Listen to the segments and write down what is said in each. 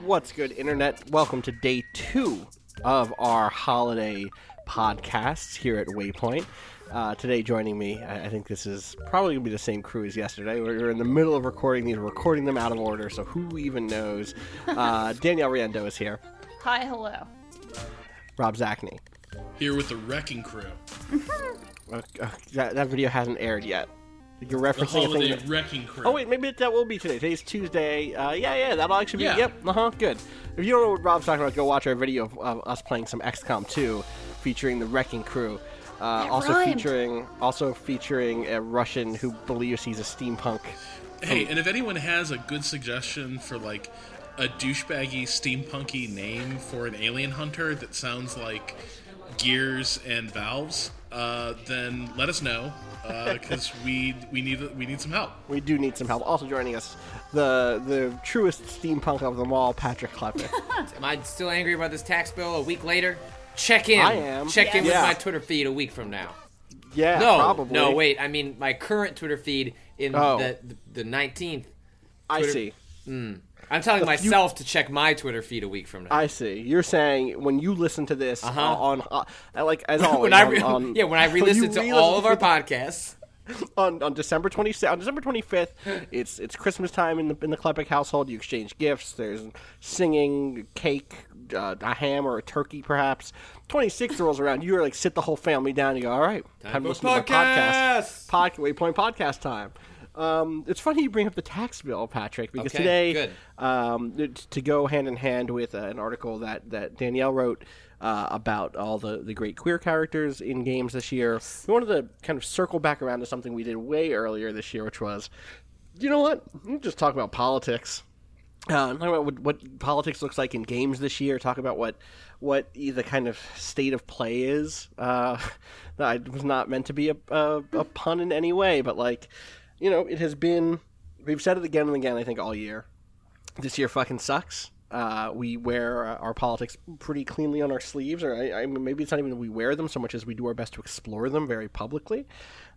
What's good, Internet? Welcome to day two of our holiday podcasts here at Waypoint. Uh, today, joining me, I I think this is probably going to be the same crew as yesterday. We're we're in the middle of recording these, recording them out of order, so who even knows? Uh, Danielle Riendeau is here. Hi, hello. Rob Zacny. Here with the wrecking crew. Uh, uh, that, that video hasn't aired yet. You're The referencing a thing that- wrecking crew. Oh wait, maybe that will be today. Today's Tuesday. Uh, yeah, yeah, that'll actually be. Yeah. Yep. Uh huh. Good. If you don't know what Rob's talking about, go watch our video of, of us playing some XCOM 2, featuring the Wrecking Crew. Uh, That also rhymed. featuring also featuring a Russian who believes he's a steampunk. Hey, and if anyone has a good suggestion for like a douchebaggy, steampunky name for an alien hunter that sounds like gears and valves, uh, then let us know because we we need we need some help. We do need some help. Also joining us, the the truest steampunk of them all, Patrick Klepek. Am I still angry about this tax bill a week later? Check in. I am. Check in Yeah. with my Twitter feed a week from now. yeah, No, probably. no, wait. I mean my current Twitter feed in Oh. the the nineteenth. I Twitter- see. I'm telling myself to check my Twitter feed a week from now. I see. You're saying when you listen to this Uh-huh. uh, on uh, like as always when I re- on- yeah, when I re-listen to re-listen all of our podcasts. on, on December 26th, on December 25th, it's it's Christmas time in the in the Klepek household. You exchange gifts. There's singing, cake, uh, a ham or a turkey, perhaps. 26th rolls around. You are like sit the whole family down. and You go, all right, time, to for listen to my podcast. podcast." Pod, Waypoint podcast time. Um, it's funny you bring up the tax bill, Patrick, because Okay, today, um, to go hand in hand with uh, an article that, that Danielle wrote uh, about all the, the great queer characters in games this year, we wanted to kind of circle back around to something we did way earlier this year, which was, you know what? Let's just talk about politics. Uh, talk about what, what politics looks like in games this year. Talk about what what the kind of state of play is. Uh, that was not meant to be a, a, a pun in any way, but like, you know, it has been. We've said it again and again. I think all year. This year fucking sucks. Uh, we wear uh, our politics pretty cleanly on our sleeves, or I, I mean, maybe it's not even we wear them so much as we do our best to explore them very publicly.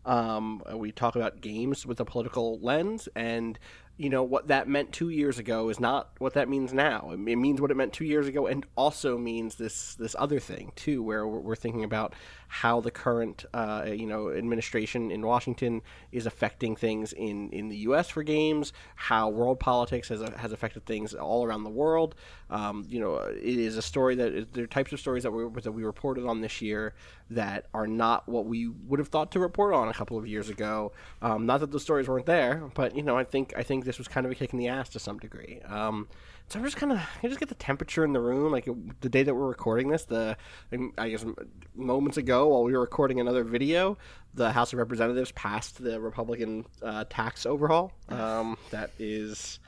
Um, we talk about games with a political lens, and you know what that meant two years ago is not what that means now. It, means what it meant two years ago, and also means this this other thing too, where we're thinking about how the current uh, you know administration in Washington is affecting things in, in the U.S. for games, how world politics has has affected things all around the world. Um, you know, it is a story that there are types of stories that we that we reported on this year that are not what we would have thought to report on a couple of years ago. Um, not that the stories weren't there, but you know, I think I think this was kind of a kick in the ass to some degree. Um, so I'm just kind of I just get the temperature in the room, like the day that we're recording this. The I guess moments ago while we were recording another video, the House of Representatives passed the Republican uh, tax overhaul. Um, that is.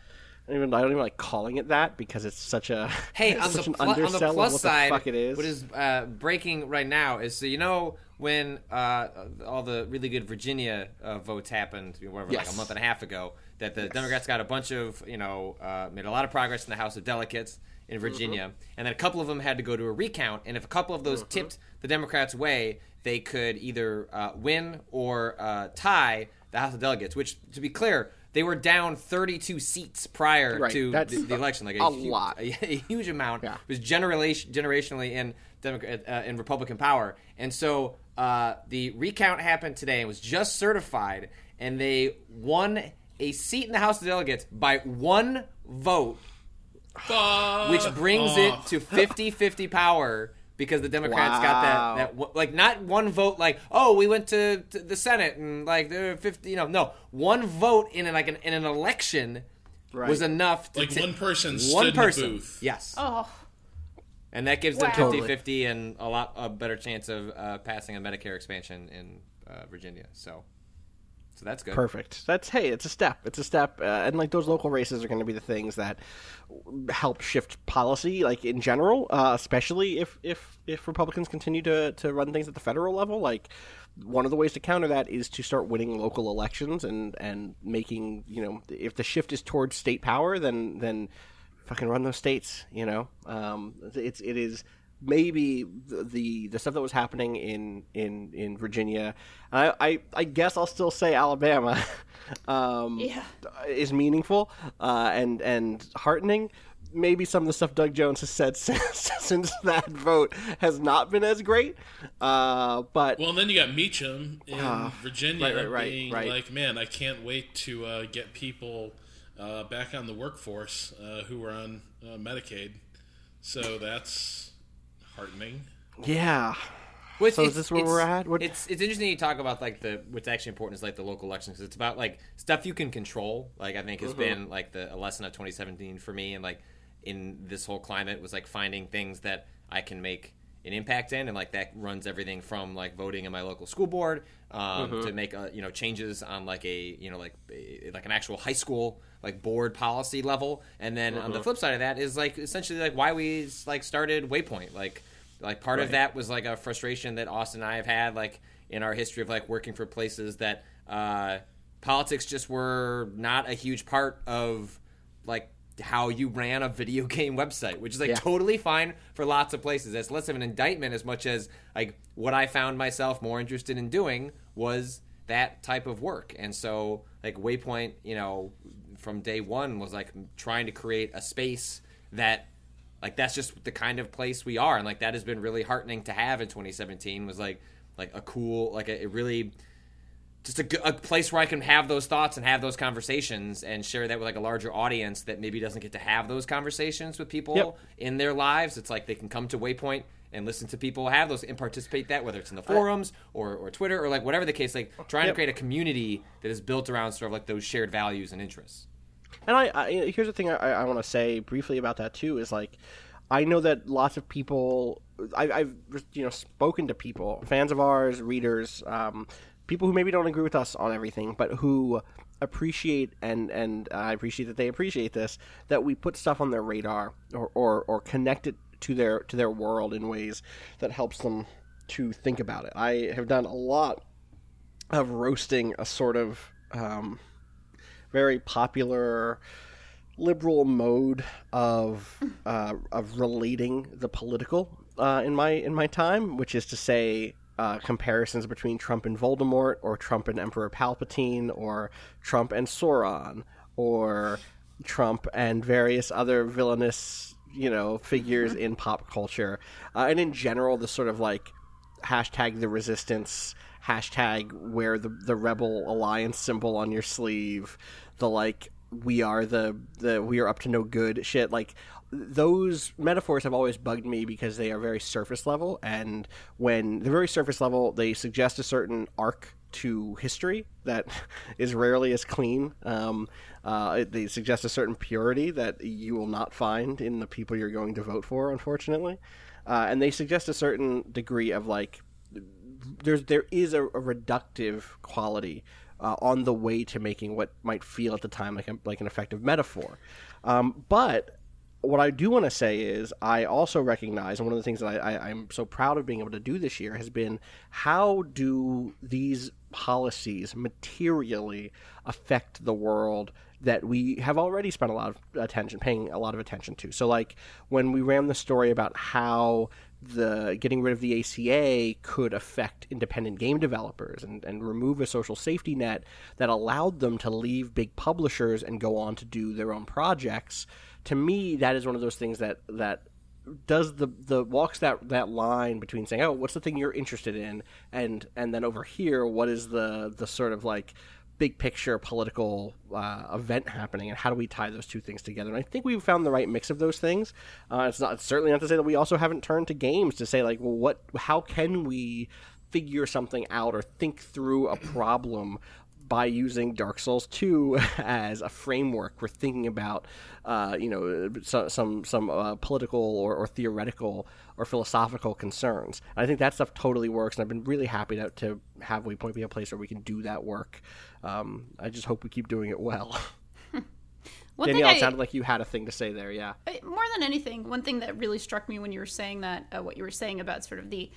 I don't even I don't even like calling it that because it's such a Hey, on the, an on the plus side, the fuck it is. what is uh, breaking right now is so you know when uh, all the really good Virginia uh, votes happened, whatever, like a month and a half ago, that the Democrats got a bunch of you know uh, made a lot of progress in the House of Delegates in Virginia, Mm-hmm. and then a couple of them had to go to a recount, and if a couple of those tipped the Democrats' way, they could either uh, win or uh, tie the House of Delegates. Which, to be clear. They were down 32 seats prior Right, to the, the election, like a hu- lot. a, a huge amount. Yeah. It was generation, generationally in Democrat uh, in Republican power, and so uh, the recount happened today and was just certified, and they won a seat in the House of Delegates by one vote which brings it to 50-50 power because the Democrats got that that like not one vote like oh we went to, to the Senate and like there were 50 you know no one vote in an, like an, in an election Right. was enough to Like ta- one person stood one in the person booth. yes Oh, and that gives them Wow. 50 Totally. 50 and a lot a better chance of uh, passing a Medicare expansion in uh, Virginia so so that's good Perfect. That's hey, it's a step. It's a step, uh, and like those local races are going to be the things that help shift policy, like in general, uh, especially if if if Republicans continue to to run things at the federal level. Like one of the ways to counter that is to start winning local elections and and making you know if the shift is towards state power, then then fucking run those states. You know, um, it's it is maybe the, the the stuff that was happening in in in Virginia. I I, I guess I'll still say Alabama. um, Yeah. is meaningful uh, and and heartening. Maybe some of the stuff Doug Jones has said since, since that vote has not been as great, uh, but Well, and then you got Meacham in Virginia right, right, right, being right. like, man, I can't wait to uh, get people uh, back on the workforce uh, who were on uh, Medicaid. So that's heartening. yeah, Well, So is this where we're at? What- It's it's interesting you talk about like the what's actually important is like the local elections 'cause it's about like stuff you can control. Like I think has mm-hmm. been like the a lesson of 2017 for me, and like in this whole climate was like finding things that I can make an impact in, and like that runs everything from like voting in my local school board um, to make uh, you know changes on like a you know like a, like an actual high school like board policy level, and then on the flip side of that is like essentially like why we like started Waypoint. Like like part of that was like a frustration that Austin and I have had like in our history of like working for places that uh, politics just were not a huge part of like how you ran a video game website, which is like Yeah. totally fine for lots of places. That's less of an indictment as much as like what I found myself more interested in doing was that type of work. And so like Waypoint, you know, from day one was like trying to create a space that like that's just the kind of place we are and like that has been really heartening to have in 2017 was like like a cool like a, it really just a, a, place where I can have those thoughts and have those conversations and share that with like a larger audience that maybe doesn't get to have those conversations with people Yep. in their lives. It's like they can come to Waypoint and listen to people have those and participate that whether it's in the forums or, or Twitter or like whatever the case, like trying to create a community that is built around sort of like those shared values and interests. And I, I here's the thing I, I want to say briefly about that too is like I know that lots of people I, I've you know spoken to people fans of ours readers um, people who maybe don't agree with us on everything but who appreciate and and I appreciate that they appreciate this that we put stuff on their radar or, or or connect it to their to their world in ways that helps them to think about it. I have done a lot of roasting a sort of um, very popular liberal mode of uh, of relating the political uh, in my in my time, which is to say uh, comparisons between Trump and Voldemort, or Trump and Emperor Palpatine, or Trump and Sauron, or Trump and various other villainous you know figures in pop culture, uh, and in general the sort of like hashtag the resistance hashtag wear the the rebel alliance symbol on your sleeve the like we are the the we are up to no good shit. Like those metaphors have always bugged me because they are very surface level and when they're very surface level they suggest a certain arc to history that is rarely as clean. Um, uh, they suggest a certain purity that you will not find in the people you're going to vote for, unfortunately. Uh, and they suggest a certain degree of like there's there is a, a reductive quality uh, on the way to making what might feel at the time like a, like an effective metaphor. Um, but what I do want to say is I also recognize, and one of the things that I, I'm so proud of being able to do this year has been how do these policies materially affect the world that we have already spent a lot of attention, paying a lot of attention to. So, like when we ran the story about how the getting rid of the ACA could affect independent game developers and, and remove a social safety net that allowed them to leave big publishers and go on to do their own projects. To me, that is one of those things that that does the the walks that that line between saying, "Oh, what's the thing you're interested in?" and and then over here, what is the the sort of like big picture political uh, event happening, and how do we tie those two things together? And I think we've found the right mix of those things. Uh, it's not it's certainly not to say that we also haven't turned to games to say like, well, what, how can we figure something out or think through a problem by using Dark Souls 2 as a framework for thinking about, uh, you know, some some, some uh, political or, or, theoretical or philosophical concerns. And I think that stuff totally works, and I've been really happy to, to have Waypoint be a place where we can do that work. Um, I just hope we keep doing it well. Danielle, I, it sounded like you had a thing to say there. Yeah. More than anything, one thing that really struck me when you were saying that, uh, what you were saying about sort of the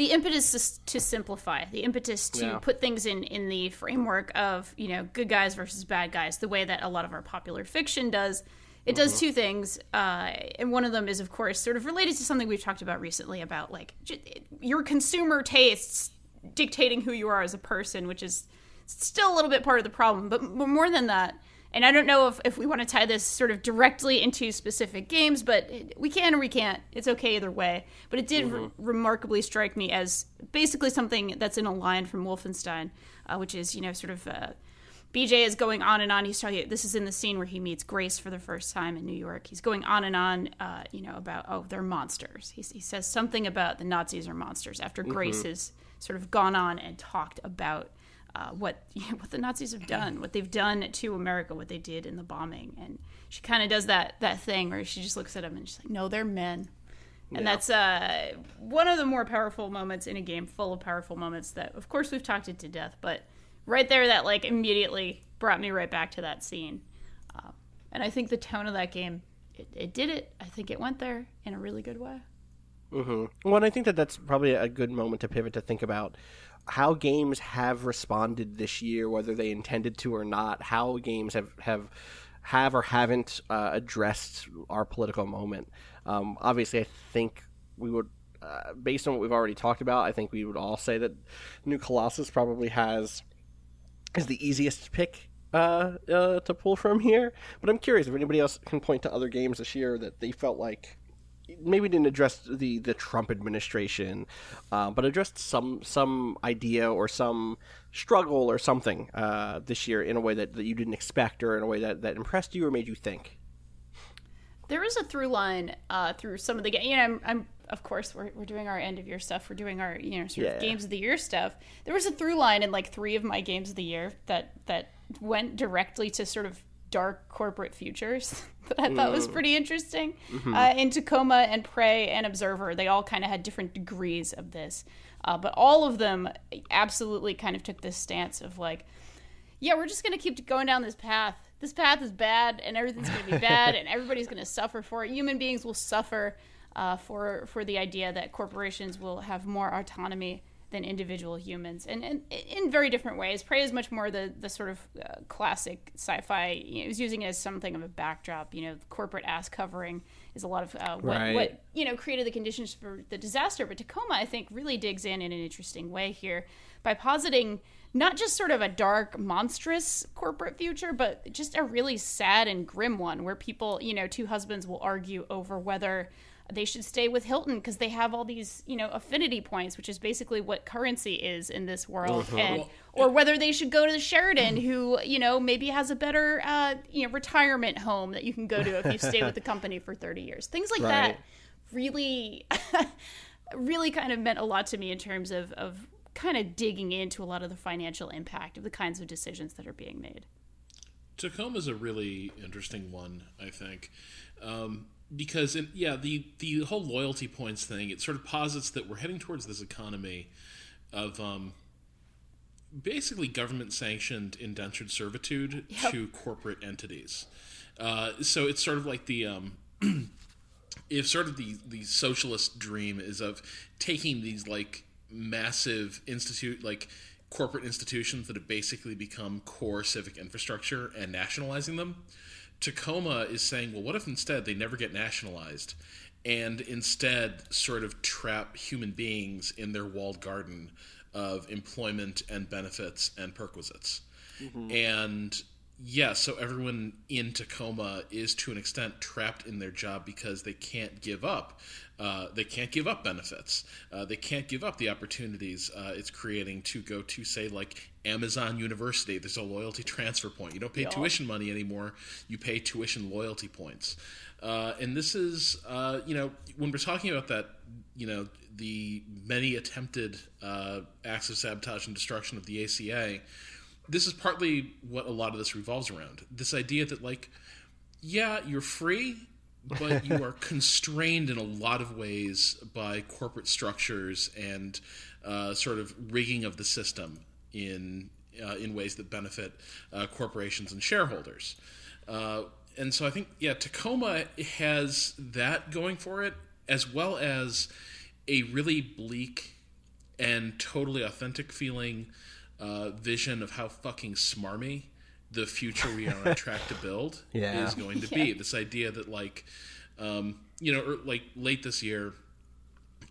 the impetus to, to simplify, the impetus to yeah. put things in in the framework of you know good guys versus bad guys, the way that a lot of our popular fiction does. It does mm-hmm. two things, uh, and one of them is, of course, sort of related to something we've talked about recently about like j- your consumer tastes dictating who you are as a person, which is still a little bit part of the problem. But, but more than that, and I don't know if, if we want to tie this sort of directly into specific games, but we can or we can't. It's okay either way. But it did mm-hmm. re- remarkably strike me as basically something that's in a line from Wolfenstein, uh, which is, you know, sort of uh, BJ is going on and on. He's talking, this is in the scene where he meets Grace for the first time in New York. He's going on and on, uh, you know, about, oh, they're monsters. He, he, says something about the Nazis are monsters after mm-hmm. Grace has sort of gone on and talked about uh, what you know, what the Nazis have done, what they've done to America, what they did in the bombing, and she kind of does that that thing where she just looks at him and she's like, "No, they're men," and yeah. that's uh, one of the more powerful moments in a game, full of powerful moments that, of course, we've talked it to death, but right there, that like immediately brought me right back to that scene, uh, and I think the tone of that game, it, it did it. I think it went there in a really good way. Mm-hmm. Well, and I think that that's probably a good moment to pivot to think about how games have responded this year, whether they intended to or not. How games have have have or haven't uh, addressed our political moment. Um, obviously, I think we would, uh, based on what we've already talked about, I think we would all say that New Colossus probably has is the easiest pick uh, uh, to pull from here. But I'm curious if anybody else can point to other games this year that they felt like maybe didn't address the the Trump administration, uh, but addressed some some idea or some struggle or something uh, this year in a way that, that you didn't expect or in a way that, that impressed you or made you think. There is a through line uh, through some of the games. You know, I'm, I'm, of course we're, we're doing our end of year stuff. We're doing our you know sort yeah. of games of the year stuff. There was a through line in like three of my games of the year that that went directly to sort of dark corporate futures that I thought was mm. pretty interesting. Mm-hmm. Uh, in Tacoma and Prey and Observer, they all kind of had different degrees of this. Uh, but all of them absolutely kind of took this stance of like, yeah, we're just going to keep going down this path. This path is bad, and everything's going to be bad, and everybody's going to suffer for it. Human beings will suffer uh, for for the idea that corporations will have more autonomy than individual humans, and, and in very different ways. Prey is much more the the sort of uh, classic sci-fi. You know, it was using it as something of a backdrop. You know, corporate ass covering is a lot of uh, what, right. what you know created the conditions for the disaster. But Tacoma, I think, really digs in in an interesting way here by positing not just sort of a dark, monstrous corporate future, but just a really sad and grim one where people, you know, two husbands will argue over whether they should stay with Hilton because they have all these, you know, affinity points, which is basically what currency is in this world, uh-huh. and or whether they should go to the Sheraton, who you know maybe has a better, uh, you know, retirement home that you can go to if you stay with the company for thirty years. Things like right. that really, really kind of meant a lot to me in terms of of kind of digging into a lot of the financial impact of the kinds of decisions that are being made. Tacoma is a really interesting one, I think. Um, because in, yeah the the whole loyalty points thing it sort of posits that we're heading towards this economy of um, basically government sanctioned indentured servitude yep. to corporate entities uh, so it's sort of like the um, if sort of the the socialist dream is of taking these like massive institute like corporate institutions that have basically become core civic infrastructure and nationalizing them Tacoma is saying, well, what if instead they never get nationalized and instead sort of trap human beings in their walled garden of employment and benefits and perquisites? Mm-hmm. And yeah, so everyone in Tacoma is to an extent trapped in their job because they can't give up. Uh, they can't give up benefits. Uh, they can't give up the opportunities uh, it's creating to go to, say, like Amazon University. There's a loyalty transfer point. You don't pay Yeah. tuition money anymore, you pay tuition loyalty points. Uh, and this is, uh, you know, when we're talking about that, you know, the many attempted uh, acts of sabotage and destruction of the ACA this is partly what a lot of this revolves around. This idea that like, yeah, you're free, but you are constrained in a lot of ways by corporate structures and uh, sort of rigging of the system in uh, in ways that benefit uh, corporations and shareholders. Uh, and so I think yeah, Tacoma has that going for it, as well as a really bleak and totally authentic feeling uh, vision of how fucking smarmy the future we are on track to build Yeah. is going to be. This idea that like, um, you know, or, like late this year,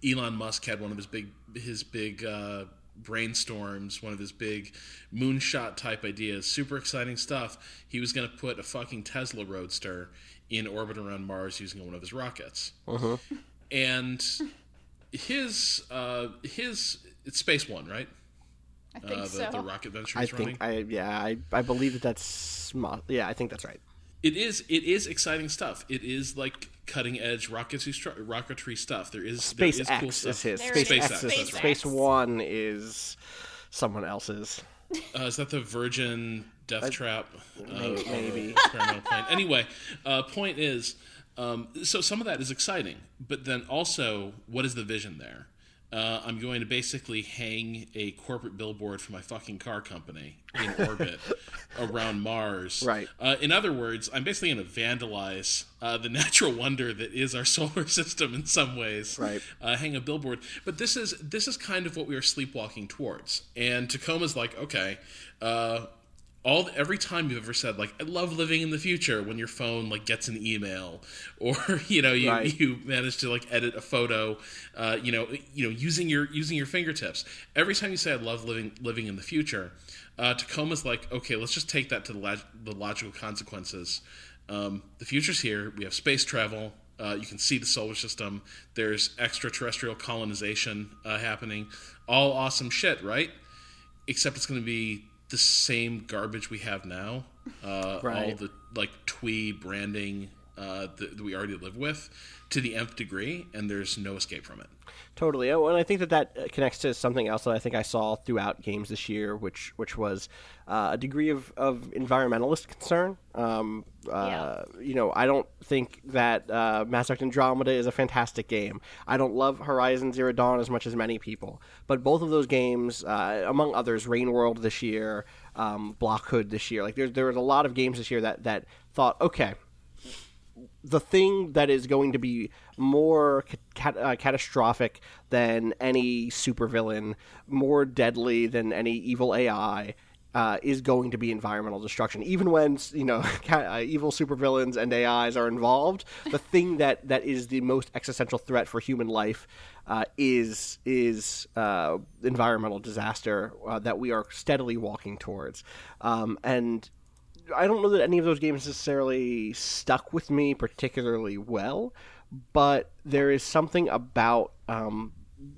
Elon Musk had one of his big his big uh, brainstorms, one of his big moonshot type ideas, super exciting stuff. He was going to put a fucking Tesla Roadster in orbit around Mars using one of his rockets, Uh-huh. and his uh, his it's Space One, right? I think Uh, the, so. the rocket venture I he's running. think I yeah I, I believe that that's sm- yeah I think that's right. It is it is exciting stuff. It is like cutting edge rocketry rocketry stuff. There is there is SpaceX cool is stuff. his. There it SpaceX, is. is SpaceX. Space One is someone else's. Uh, is that the Virgin Death Trap? Uh, maybe. experimental plane. Anyway, uh, point is, um, so some of that is exciting, but then also, what is the vision there? Uh, I'm going to basically hang a corporate billboard for my fucking car company in orbit around Mars. Right. Uh, in other words, I'm basically going to vandalize uh, the natural wonder that is our solar system in some ways. Right. Uh, hang a billboard, but this is this is kind of what we are sleepwalking towards. And Tacoma's like, okay, uh, all every time you've ever said like I love living in the future when your phone like gets an email or you know you Right. you manage to like edit a photo uh, you know you know using your using your fingertips. Every time you say I love living living in the future uh, Tacoma's like okay let's just take that to the, log- the logical consequences. Um, the future's here. We have space travel. Uh, you can see the solar system. There's extraterrestrial colonization uh, happening. All awesome shit right? Except it's going to be the same garbage we have now. Uh, All Right. the like twee branding uh, that, that we already live with to the nth degree, and there's no escape from it. Totally, Oh, and I think that that uh, connects to something else that I think I saw throughout games this year, which which was uh, a degree of, of environmentalist concern. Um, uh, You know, I don't think that uh, Mass Effect Andromeda is a fantastic game. I don't love Horizon Zero Dawn as much as many people, but both of those games, uh, among others, Rain World this year, um, Blockhood this year, like there there was a lot of games this year that that thought, okay, the thing that is going to be more cat- uh, catastrophic than any supervillain, more deadly than any evil AI, uh, is going to be environmental destruction. Even when you know uh, evil supervillains and AIs are involved, the thing that, that is the most existential threat for human life uh, is is uh, environmental disaster uh, that we are steadily walking towards, um, and I don't know that any of those games necessarily stuck with me particularly well, but there is something about um,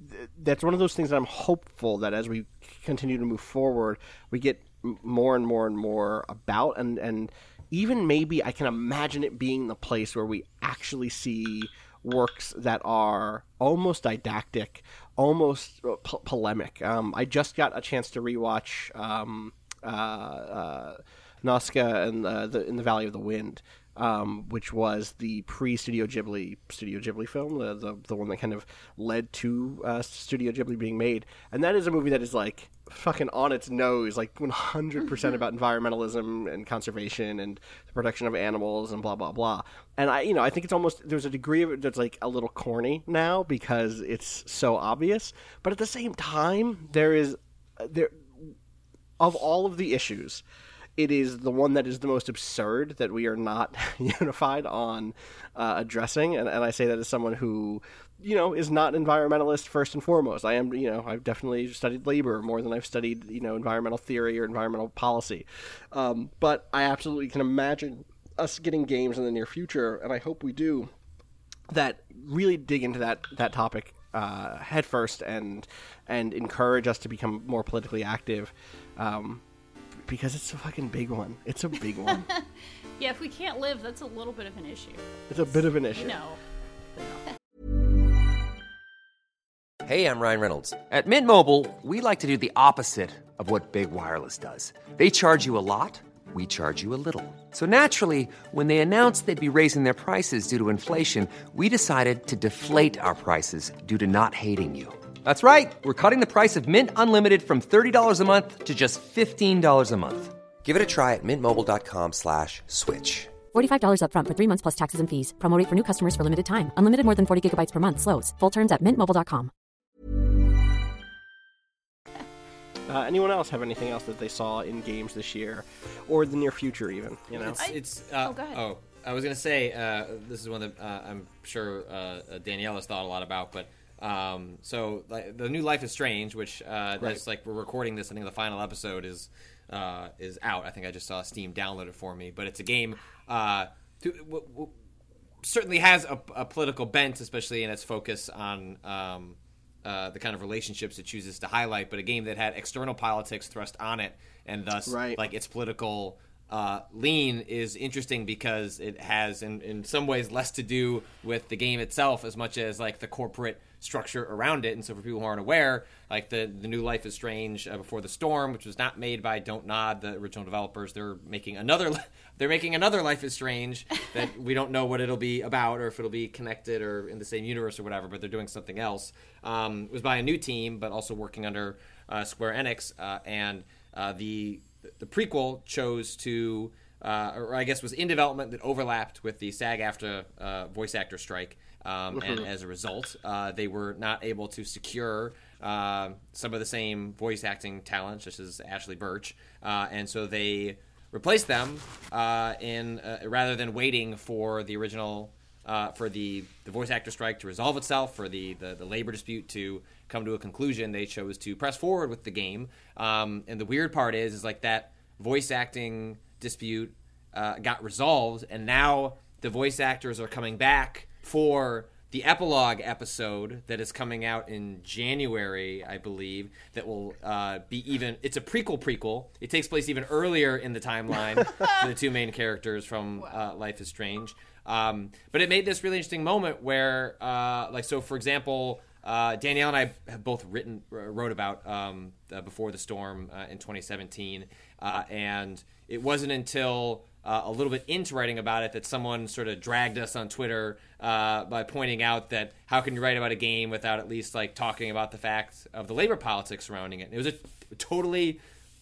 th- that's one of those things that I'm hopeful that as we continue to move forward, we get more and more and more about, and and even maybe I can imagine it being the place where we actually see works that are almost didactic, almost uh, po- polemic. Um, I just got a chance to rewatch. Um, uh, uh, Nausicaa and uh, the in the Valley of the Wind, um, which was the pre Studio Ghibli Studio Ghibli film, the, the the one that kind of led to uh, Studio Ghibli being made, and that is a movie that is like fucking on its nose, like one hundred percent about environmentalism and conservation and the protection of animals and blah blah blah. And I, you know, I think it's almost there's a degree of it that's like a little corny now because it's so obvious, but at the same time, there is there of all of the issues, it is the one that is the most absurd that we are not unified on uh, addressing. And, and I say that as someone who you know, is not environmentalist first and foremost. I am, you know, I've definitely studied labor more than I've studied, you know, environmental theory or environmental policy. Um, but I absolutely can imagine us getting games in the near future, and I hope we do, that really dig into that that topic uh, headfirst and and encourage us to become more politically active. Um, because it's a fucking big one. It's a big one. yeah, if we can't live, that's a little bit of an issue. It's a bit of an issue. No. Hey, I'm Ryan Reynolds. At Mint Mobile, we like to do the opposite of what Big Wireless does. They charge you a lot, we charge you a little. So naturally, when they announced they'd be raising their prices due to inflation, we decided to deflate our prices due to not hating you. That's right. We're cutting the price of Mint Unlimited from $30 a month to just $15 a month. Give it a try at mintmobile.com slash switch. $45 upfront for three months plus taxes and fees. Promote for new customers for limited time. Unlimited more than 40 gigabytes per month. Slows. Full terms at mintmobile.com. Uh, anyone else have anything else that they saw in games this year, or the near future even? You know, It's, it's uh, oh, go ahead. oh, I was gonna say uh, this is one that uh, I'm sure uh, Danielle has thought a lot about, but um, so like, the new Life is Strange, which uh, that's like we're recording this. I think the final episode is uh, is out. I think I just saw Steam download it for me, but it's a game. Uh, to, w- w- certainly has a, a political bent, especially in its focus on um, uh, the kind of relationships it chooses to highlight. But a game that had external politics thrust on it, and thus Right. like its political uh, lean is interesting because it has, in, in some ways, less to do with the game itself as much as like the corporate structure around it. And so, for people who aren't aware, like the the new Life is Strange uh, Before the Storm, which was not made by Don't Nod, the original developers, they're making another. They're making another Life is Strange that we don't know what it'll be about or if it'll be connected or in the same universe or whatever, but they're doing something else. Um, it was by a new team, but also working under uh, Square Enix, uh, and uh, the the prequel chose to, uh, or I guess was in development that overlapped with the SAG-AFTRA uh, voice actor strike, um, and as a result, uh, they were not able to secure uh, some of the same voice acting talent, such as Ashley Burch, uh, and so they replaced them uh, in uh, rather than waiting for the original uh, for the, the voice actor strike to resolve itself, for the, the, the labor dispute to come to a conclusion, they chose to press forward with the game. Um, and the weird part is, is like that voice acting dispute uh, got resolved, and now the voice actors are coming back for the epilogue episode that is coming out in January, I believe, that will uh, be even. It's a prequel prequel. It takes place even earlier in the timeline for the two main characters from uh, Life is Strange. Um, but it made this really interesting moment where, uh, like, so for example, uh, Danielle and I have both written, wrote about um, uh, Before the Storm uh, in 2017, uh, and it wasn't until uh, a little bit into writing about it that someone sort of dragged us on Twitter uh, by pointing out that how can you write about a game without at least like talking about the fact of the labor politics surrounding it? And it was a totally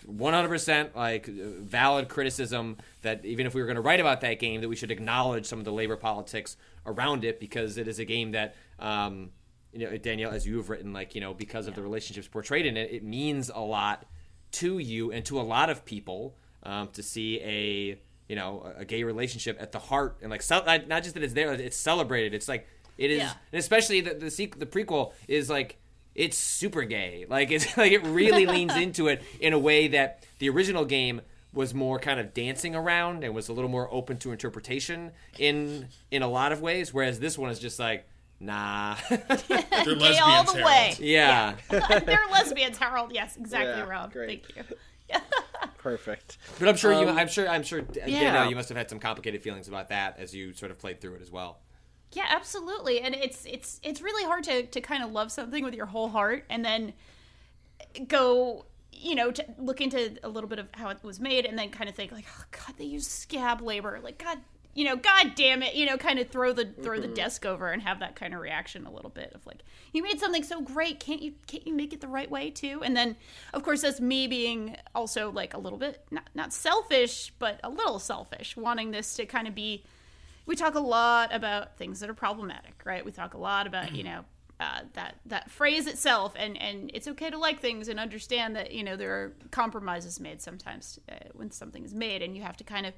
100% like valid criticism that even if we were going to write about that game that we should acknowledge some of the labor politics around it because it is a game that um, you know Danielle as you have written like you know because of the relationships portrayed in it it means a lot to you and to a lot of people um, to see a you know a gay relationship at the heart and like cel- not not just that it's there it's celebrated it's like it is Yeah. and especially the the, sequ- the prequel is like it's super gay like it's like it really leans into it in a way that the original game was more kind of dancing around and was a little more open to interpretation in in a lot of ways whereas this one is just like nah They're Gay lesbians, all the Harold. way. yeah They're lesbians, Harold. Yes, exactly, Yeah, Rob. great. Thank you. Perfect. but i'm sure you Um, i'm sure i'm sure yeah. Danielle, you must have had some complicated feelings about that as you sort of played through it as well Yeah, absolutely. And it's it's it's really hard to to kind of love something with your whole heart and then go you know to look into a little bit of how it was made and then kind of think like oh god they use scab labor like god you know god damn it you know kind of throw the throw the desk over and have that kind of reaction a little bit of like you made something so great can't you can't you make it the right way too and then of course that's me being also like a little bit not not selfish but a little selfish wanting this to kind of be we talk a lot about things that are problematic, right? We talk a lot about you know uh, that that phrase itself, and and it's okay to like things and understand that you know there are compromises made sometimes uh, when something is made, and you have to kind of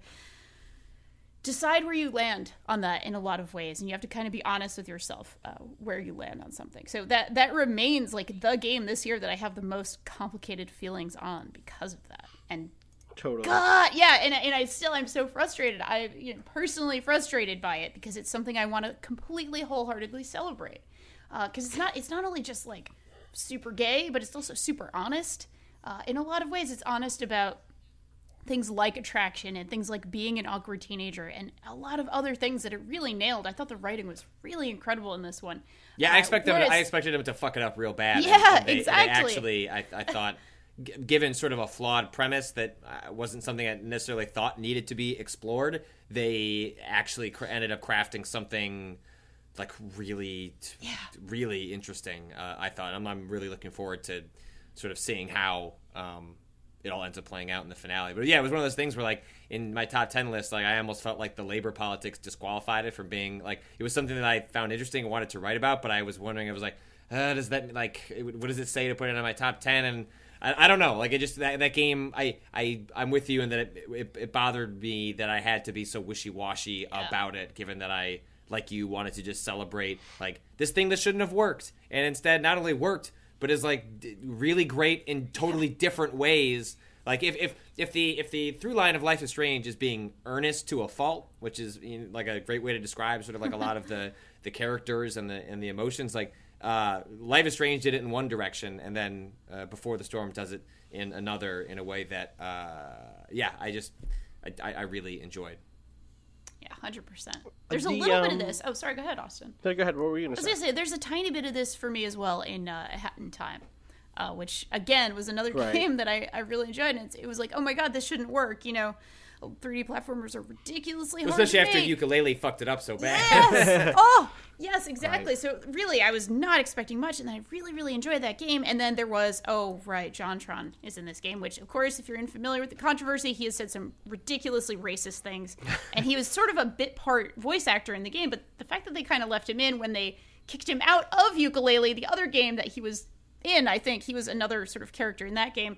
decide where you land on that in a lot of ways and you have to kind of be honest with yourself uh, where you land on something so that that remains like the game this year that i have the most complicated feelings on because of that and Totally. God, yeah, and, and I still I'm so frustrated. I you know, personally frustrated by it because it's something I want to completely wholeheartedly celebrate. Because uh, it's not it's not only just like super gay, but it's also super honest. Uh, in a lot of ways, it's honest about things like attraction and things like being an awkward teenager and a lot of other things that it really nailed. I thought the writing was really incredible in this one. Yeah, I Uh, expected whereas- I expected them to fuck it up real bad. Yeah, and they, exactly. They actually, I, I thought, g- given sort of a flawed premise that uh, wasn't something I necessarily thought needed to be explored, they actually cr- ended up crafting something like really, t- really interesting. Uh, I thought. I'm, I'm really looking forward to sort of seeing how. Um, it all ends up playing out in the finale. But yeah, it was one of those things where like in my top ten list, like I almost felt like the labor politics disqualified it from being like it was something that I found interesting and wanted to write about, but I was wondering, I was like, uh, does that like what does it say to put it on my top ten? And I, I don't know, like it just that, that game, I I I'm with you in that it, it, it bothered me that I had to be so wishy washy about it, given that I like you wanted to just celebrate like this thing that shouldn't have worked, and instead not only worked but is like really great in totally different ways. Like if, if if the if the through line of Life is Strange is being earnest to a fault, which is you know, like a great way to describe sort of like a lot of the the characters and the and the emotions. Like uh, Life is Strange did it in one direction, and then uh, Before the Storm does it in another in a way that uh, yeah, I just I, I I really enjoyed. Yeah, hundred percent. There's a The, little bit of um, this. Oh, sorry. Go ahead, Austin. No, go ahead. What were you going to was say? gonna say there's a tiny bit of this for me as well in uh, A Hat in Time, uh, which again was another Right. game that I, I really enjoyed. And it's, it was like, oh my god, this shouldn't work. You know, 3D platformers are ridiculously hard. Especially after make. Yooka-Laylee fucked it up so bad. Yes. oh, yes, exactly. So really, I was not expecting much, and then I really, really enjoyed that game. And then there was, oh right, JonTron is in this game, which of course, if you're unfamiliar with the controversy, he has said some ridiculously racist things, and he was sort of a bit part voice actor in the game. But the fact that they kind of left him in when they kicked him out of Yooka-Laylee, the other game that he was in, I think he was another sort of character in that game.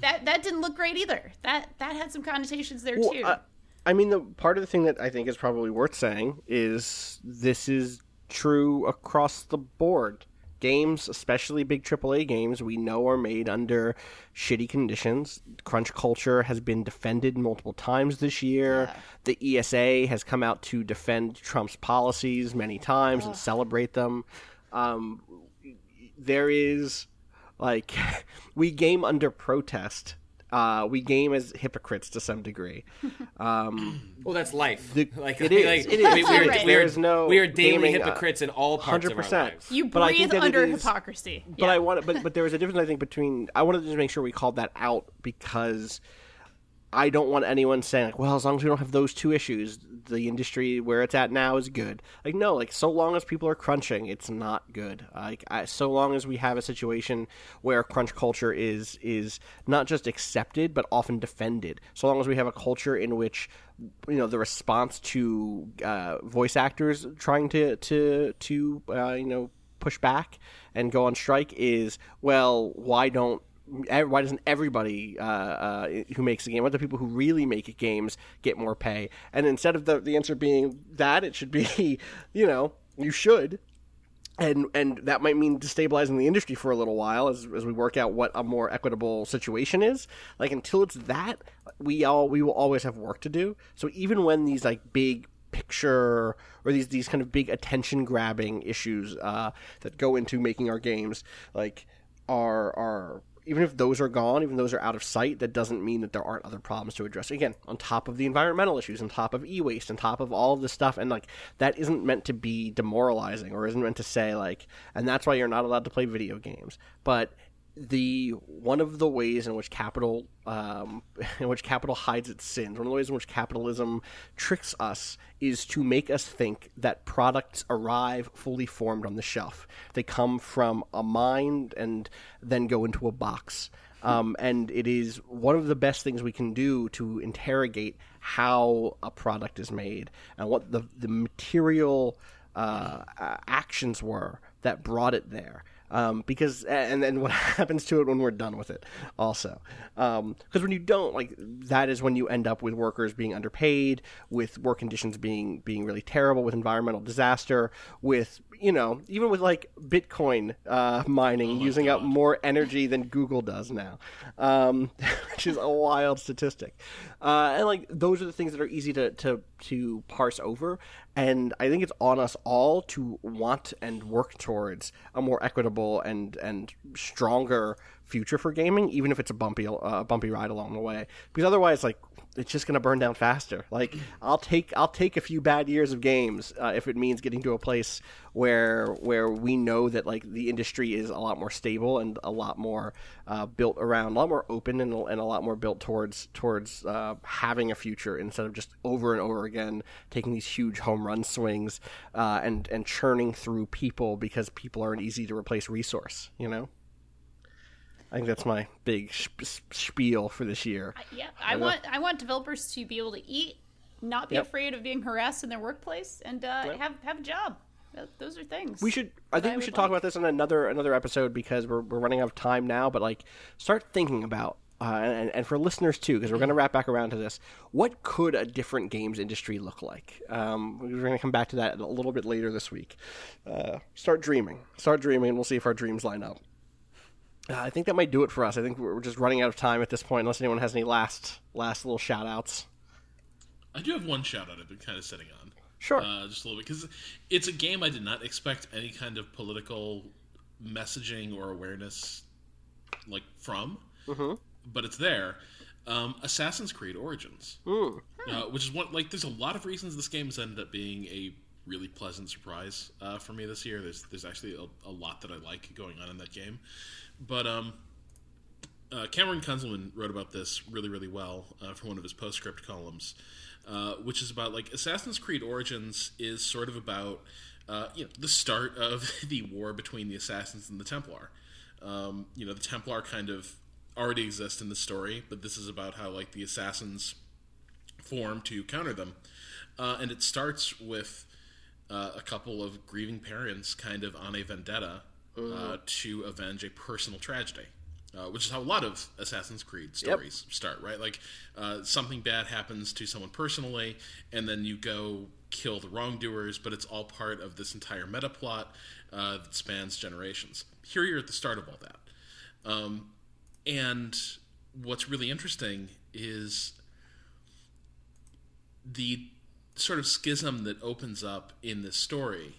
That that didn't look great either. That that had some connotations there Well, too. I, I mean, the part of the thing that I think is probably worth saying is this is true across the board. Games, especially big AAA games, we know are made under shitty conditions. Crunch culture has been defended multiple times this year. The ESA has come out to defend Trump's policies many times and celebrate them. Um, there is like we game under protest. Uh, we game as hypocrites to some degree. Um, Well, that's life. The- like, it is, like, it is. We, we are, Right. we are, There's no we are daily gaming, uh, hypocrites in all parts of our 100%. lives. you but I think breathe that under is- hypocrisy. But I want, but but there was a difference I think between. I wanted to just make sure we called that out because I don't want anyone saying like, well, as long as we don't have those two issues, the industry where it's at now is good. Like no, like so long as people are crunching, it's not good. Like I, so long as we have a situation where crunch culture is is not just accepted but often defended. So long as we have a culture in which you know the response to uh, voice actors trying to to to uh, you know push back and go on strike is well why don't why doesn't everybody uh, uh, who makes a game, what the people who really make games, get more pay? And instead of the, the answer being that, it should be, you know, you should. And and that might mean destabilizing the industry for a little while as, as we work out what a more equitable situation is. Like until it's that, we all we will always have work to do. So even when these like big picture or these these kind of big attention grabbing issues uh, that go into making our games like are are even if those are gone, even those are out of sight, that doesn't mean that there aren't other problems to address. Again, on top of the environmental issues, on top of e-waste, on top of all of this stuff, and like that isn't meant to be demoralizing or isn't meant to say like, and that's why you're not allowed to play video games. But the one of the ways in which capital um, in which capital hides its sins, one of the ways in which capitalism tricks us is to make us think that products arrive fully formed on the shelf. They come from a mind and then go into a box. Um, and it is one of the best things we can do to interrogate how a product is made and what the, the material uh, actions were that brought it there. Um, because and then what happens to it when we're done with it, also, because um, when you don't like that is when you end up with workers being underpaid, with work conditions being being really terrible, with environmental disaster, with you know, even with like Bitcoin uh, mining oh using God. up more energy than Google does now, um, which is a wild statistic. Uh, and like those are the things that are easy to, to to parse over. And I think it's on us all to want and work towards a more equitable and and stronger future for gaming, even if it's a bumpy uh, bumpy ride along the way. Because otherwise, like it's just going to burn down faster. Like I'll take I'll take a few bad years of games uh, if it means getting to a place where where we know that like the industry is a lot more stable and a lot more uh, built around, a lot more open and, and a lot more built towards towards uh, having a future instead of just over and over again taking these huge home run swings uh, and and churning through people because people are an easy to replace resource. You know. I think that's my big spiel for this year. yeah, I, I want I want developers to be able to eat, not be yep. afraid of being harassed in their workplace, and uh, yep. have have a job. Those are things. We should. I think I we should like. talk about this in another another episode because we're we're running out of time now. But like, start thinking about uh, and, and, for listeners too, because we're going to wrap back around to this. What could a different games industry look like? Um, we're going to come back to that a little bit later this week. Uh, start dreaming. Start dreaming, and we'll see if our dreams line up. Uh, I think that might do it for us. I think we're just running out of time at this point, unless anyone has any last last little shout outs. I do have one shout out I've been kind of sitting on. Sure. Uh, just a little bit. Because it's a game I did not expect any kind of political messaging or awareness like from, mm-hmm. but it's there. Um, Assassin's Creed Origins, mm. uh, which is one like there's a lot of reasons this game has ended up being a really pleasant surprise uh, for me this year. There's there's actually a, a, lot that I like going on in that game. But um, uh, Cameron Kunzelman wrote about this really, really well uh, for one of his postscript columns, uh, which is about like Assassin's Creed Origins is sort of about uh, you know the start of the war between the Assassins and the Templar. Um, you know, the Templar kind of already exist in the story, but this is about how like the Assassins form to counter them, uh, and it starts with. Uh, a couple of grieving parents kind of on a vendetta uh, to avenge a personal tragedy. Uh, which is how a lot of Assassin's Creed stories yep. start, right? Like uh, something bad happens to someone personally, and then you go kill the wrongdoers, but it's all part of this entire meta plot uh, that spans generations. Here you're at the start of all that. Um, and what's really interesting is the sort of schism that opens up in this story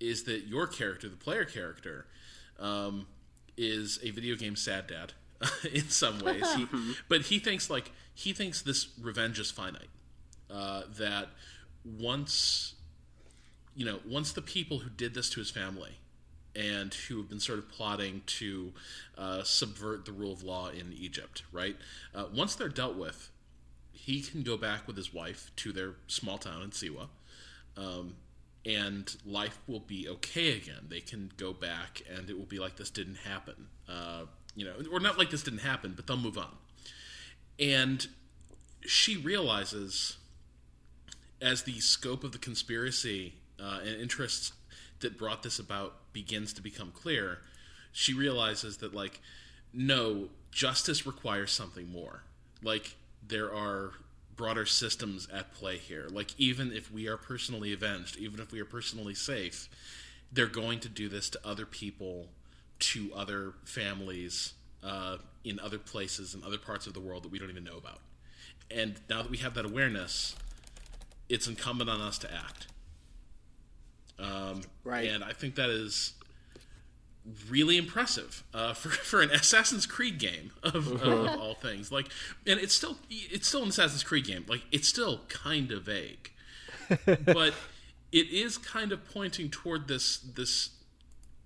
is that your character, the player character, um, is a video game sad dad in some ways. he, but he thinks like he thinks this revenge is finite. Uh, that once you know, once the people who did this to his family and who have been sort of plotting to uh, subvert the rule of law in Egypt, right? Uh, once they're dealt with, he can go back with his wife to their small town in Siwa. Um, and life will be okay again. They can go back, and it will be like this didn't happen. Uh, you know, or not like this didn't happen, but they'll move on. And she realizes, as the scope of the conspiracy uh, and interests that brought this about begins to become clear, she realizes that like, no, justice requires something more. Like there are broader systems at play here. Like, even if we are personally avenged, even if we are personally safe, they're going to do this to other people, to other families, uh, in other places, in other parts of the world that we don't even know about. And now that we have that awareness, it's incumbent on us to act. Um, right. And I think that is really impressive uh, for for an Assassin's Creed game of, of, uh-huh. all things. Like, and it's still it's still an Assassin's Creed game. Like, it's still kind of vague, but it is kind of pointing toward this this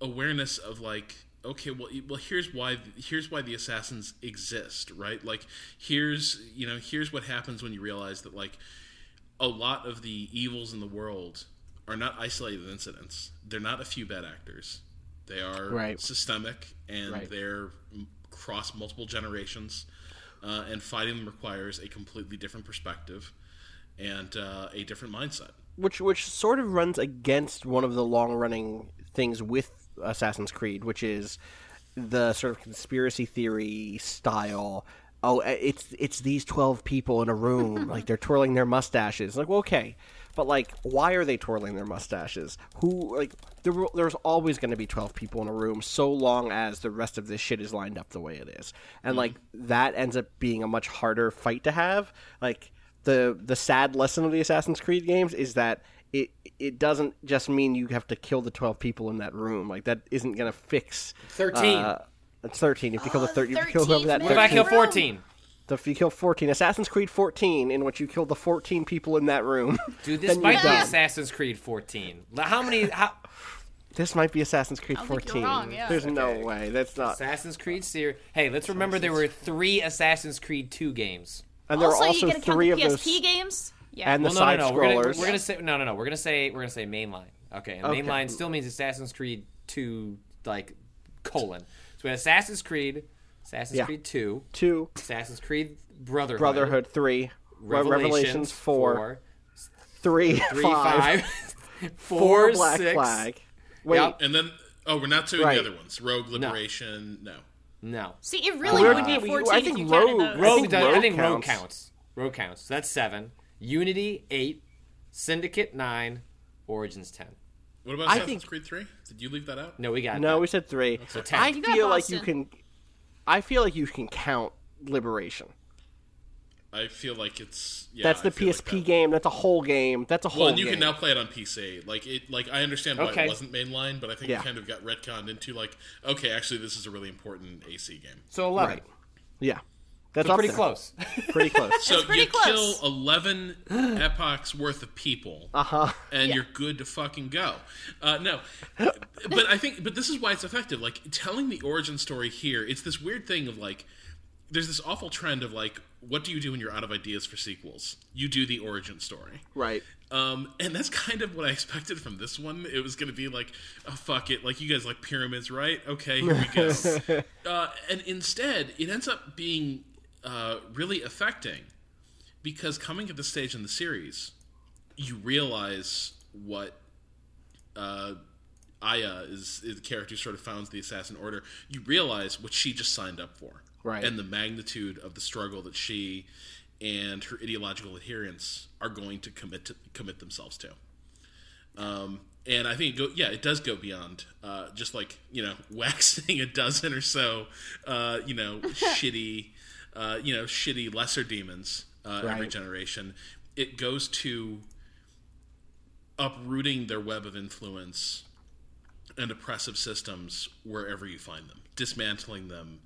awareness of like okay well well here's why here's why the assassins exist right like here's you know here's what happens when you realize that like a lot of the evils in the world are not isolated incidents they're not a few bad actors they are right. systemic and right. they're cross multiple generations. Uh, and fighting them requires a completely different perspective and uh, a different mindset. Which which sort of runs against one of the long running things with Assassin's Creed, which is the sort of conspiracy theory style. Oh, uh, it's it's these twelve people in a room, like they're twirling their mustaches. Like, well, okay, but like, why are they twirling their mustaches? Who like there, there's always going to be twelve people in a room, so long as the rest of this shit is lined up the way it is, and like that ends up being a much harder fight to have. Like the the sad lesson of the Assassin's Creed games is that it it doesn't just mean you have to kill the twelve people in that room. Like that isn't going to fix 13. Uh, it's thirteen. If you kill the Oh, thir- if you kill whoever 13th that man. What if I kill 13 14? if you kill 14 assassin's creed 14 in which you kill the 14 people in that room Dude, this then might you're be done. Assassin's Creed 14. How many? How, this might be assassin's creed I don't think 14 you're wrong, yeah. there's no way that's not Assassin's Creed series. Hey, let's remember there were three Assassin's Creed 2 games. and there also, are also you gotta count three the of PSP those games. Yeah. and the Well, no, side no, no. We're gonna, we're, scrollers we're gonna say no, no, no. We're gonna say we're gonna say mainline. Okay, and Okay. mainline still means Assassin's Creed 2, like colon. So we had Assassin's Creed, Assassin's Yeah. Creed 2, two Assassin's Creed Brotherhood, brotherhood three Revelations, revelations four, four, three three, five, five, four four, black six. flag wait Yep. And then, oh, we're not doing Right. the other ones. Rogue Liberation, no. No, See, it really We're- would be 14 I if think you counted Rogue- those. I Rogue think does. I think Rogue counts. counts. Rogue counts. So that's seven. Unity eight. Syndicate nine. Origins ten. What about I Assassin's think- Creed 3? Did you leave that out? No, we got no that. we said three So ten. i You got feel like you can i feel like you can count liberation I feel like it's. Yeah, that's the feel like psp that- game that's a whole game that's a whole game. Well, and you game. can now play it on PC. Like it, like I understand why Okay. it wasn't mainline, but I think Yeah. it kind of got retconned into like, okay, actually, this is a really important AC game. So eleven. Right. yeah that's So up pretty there. close. pretty close So pretty you close. kill eleven epochs worth of people, uh-huh and you're good to fucking go. Uh, no, but I think, but this is why it's effective. Like telling the origin story here, it's this weird thing of like, there's this awful trend of like, what do you do when you're out of ideas for sequels? You do the origin story. right Um, and that's kind of what I expected from this one. It was going to be like, oh, fuck it. Like, you guys like pyramids, right? Okay, here we go. uh, and instead, it ends up being uh, really affecting because coming at this stage in the series, you realize what uh, Aya is, is the character who sort of founds the Assassin Order. You realize what she just signed up for, Right. And the magnitude of the struggle that she and her ideological adherents are going to commit to commit themselves to. Um, and I think it go, yeah, it does go beyond uh, just like you know waxing a dozen or so, uh, you know, shitty, uh, you know, shitty lesser demons uh, every generation. It goes to uprooting their web of influence and oppressive systems wherever you find them, dismantling them,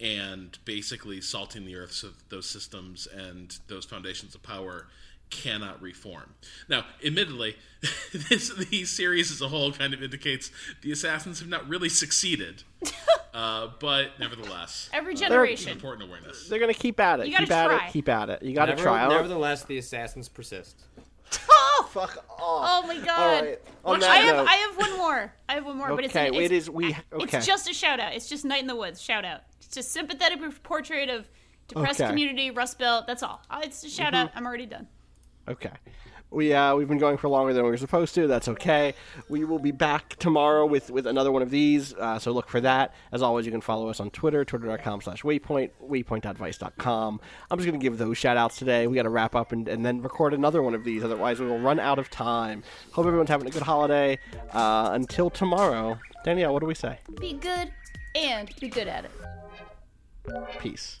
and basically salting the earth so that those systems and those foundations of power cannot reform. Now, admittedly, this the series as a whole kind of indicates the assassins have not really succeeded, uh, but nevertheless, Every uh, generation. important awareness. They're gonna keep at it. You gotta at try. it. Keep at it. You gotta try. Nevertheless, the assassins persist. Fuck off. Oh my god! All right. On that I have, note- I have one more. I have one more, but it's, Okay, it's it is- we- okay. It's just a shout out. It's just Night in the Woods shout out. It's a sympathetic portrait of depressed Okay. Mm-hmm. community. Rust Belt. That's all. Uh, It's a shout out. I'm already done. Okay. We uh, we've been going for longer than we were supposed to. That's okay. We will be back tomorrow with, with another one of these. Uh, so look for that. As always, you can follow us on Twitter, twitter.com slash waypoint, waypoint.vice.com. I'm just going to give those shout outs today. We got to wrap up and, and then record another one of these. Otherwise, we will run out of time. Hope everyone's having a good holiday. Uh, until tomorrow, Danielle, what do we say? Be good and be good at it. Peace.